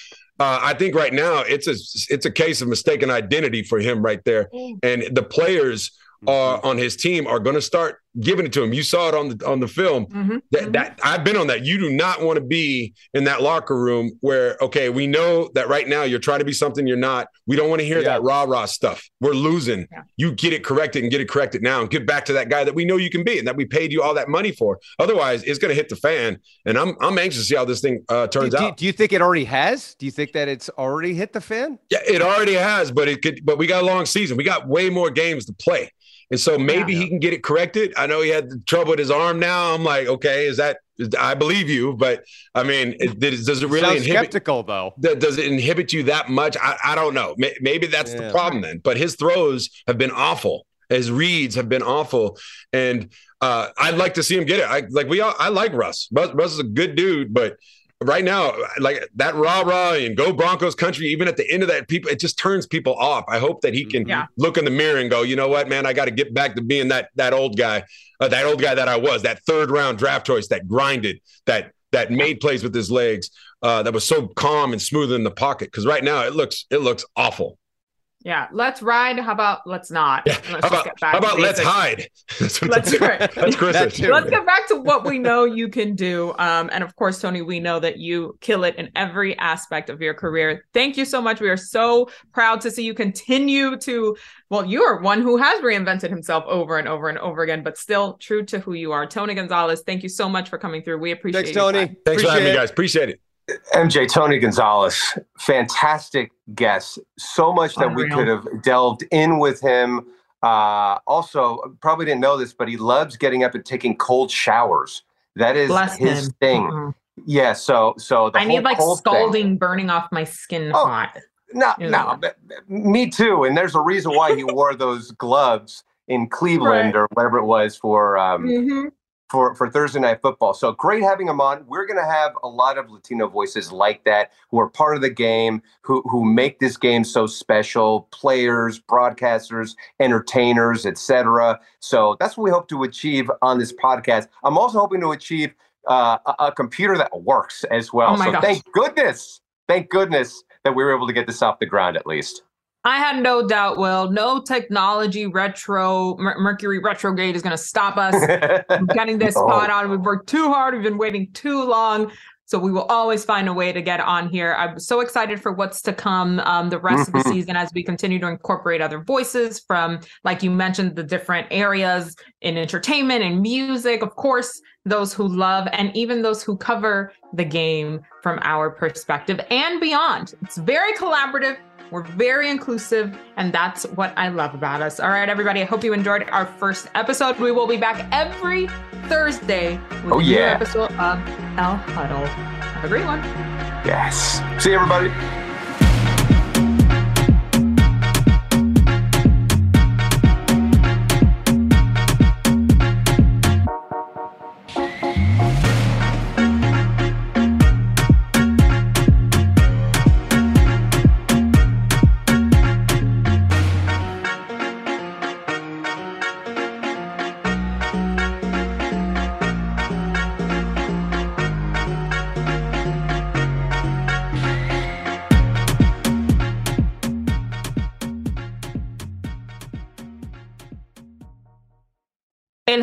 uh, I think right now it's a it's a case of mistaken identity for him right there, and the players are on his team are going to start giving it to him. You saw it on the on the film. That, that I've been on that. You do not want to be in that locker room where okay, we know that right now you're trying to be something you're not. We don't want to hear that rah rah stuff. We're losing. You get it corrected and get it corrected now and get back to that guy that we know you can be and that we paid you all that money for. Otherwise, it's going to hit the fan. And I'm I'm anxious to see how this thing uh, turns do, do- out. do you think it already has do you think that it's already hit the fan Yeah, it already has, but it could. But we got a long season. We got way more games to play, and so maybe he can get it corrected. I know he had trouble with his arm. Now I'm like, okay, is that? I believe you, but I mean, does it really Sounds inhibit? skeptical though. Does it inhibit you that much? I, I don't know. Maybe that's the problem then. But his throws have been awful. His reads have been awful, and uh, I'd like to see him get it. I like we all. I like Russ. Russ. Russ is a good dude, but right now, like that rah rah and go Broncos country. Even at the end of that, people it just turns people off. I hope that he can Yeah. look in the mirror and go, you know what, man, I got to get back to being that that old guy, uh, that old guy that I was, that third round draft choice that grinded, that that made plays with his legs, uh, that was so calm and smooth in the pocket. Because right now it looks it looks awful. Yeah, let's ride. How about let's not? Let's How just about, get back how about let's basics. hide? [laughs] That's Let's right. [laughs] That's Chris. That too. Let's get back to what we know you can do. Um, and of course, Tony, we know that you kill it in every aspect of your career. Thank you so much. We are so proud to see you continue to, well, you are one who has reinvented himself over and over and over again, but still true to who you are. Tony Gonzalez, thank you so much for coming through. We appreciate Thanks, Tony. time. Thanks for having me, Appreciate it. guys. Appreciate it. MJ Tony Gonzalez, fantastic guest. So much that we could have delved in with him. Uh, also, probably didn't know this, but he loves getting up and taking cold showers. That is Bless his him. thing. Mhm. Yeah. So, so the I need like cold thing- scalding, burning off my skin Oh, hot. No, Yeah. no, but- but me too. And there's a reason why he wore those gloves in [laughs] Cleveland Right. or whatever it was for um, Mhm. For for Thursday night football. So great having him on. We're going to have a lot of Latino voices like that who are part of the game, who who make this game so special. Players, broadcasters, entertainers, etc. So that's what we hope to achieve on this podcast. I'm also hoping to achieve uh, a, a computer that works as well. Oh my so gosh. thank goodness, thank goodness that we were able to get this off the ground at least. I had no doubt, Will. No technology retro Mer- Mercury retrograde is going to stop us [laughs] from getting this No. spot on. We've worked too hard. We've been waiting too long. So we will always find a way to get on here. I'm so excited for what's to come um, the rest of the Mhm. season as we continue to incorporate other voices from, like you mentioned, the different areas in entertainment and music. Of course, those who love and even those who cover the game from our perspective and beyond. It's very collaborative. We're very inclusive, and that's what I love about us. All right, everybody, I hope you enjoyed our first episode. We will be back every Thursday with Oh, a new episode of El Huddle. Have a great one. Yes. See you, everybody.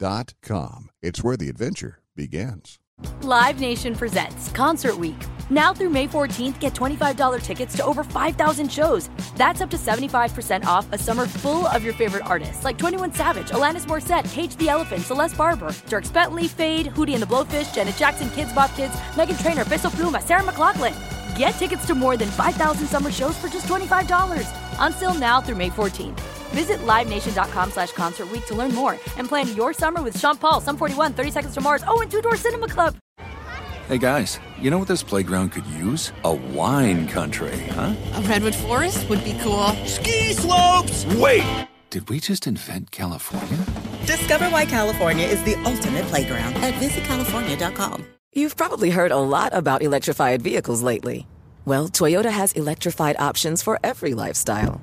Land.com. It's where the adventure begins. Live Nation presents Concert Week. Now through May 14th, get $25 tickets to over 5,000 shows. That's up to 75% off a summer full of your favorite artists like 21 Savage, Alanis Morissette, Cage the Elephant, Celeste Barber, Dierks Bentley, Feid, Hootie and the Blowfish, Janet Jackson, Kidz Bop Kids, Meghan Trainor, Peso Pluma, Sarah McLachlan. Get tickets to more than 5,000 summer shows for just $25. Until now through May 14th. Visit LiveNation.com slash Concert Week to learn more and plan your summer with Sean Paul, Sum 41, 30 Seconds to Mars, oh, and Two Door Cinema Club. Hey guys, you know what this playground could use? A wine country, huh? A redwood forest would be cool. Ski slopes! Wait! Did we just invent California? Discover why California is the ultimate playground at visitcalifornia.com. You've probably heard a lot about electrified vehicles lately. Well, Toyota has electrified options for every lifestyle.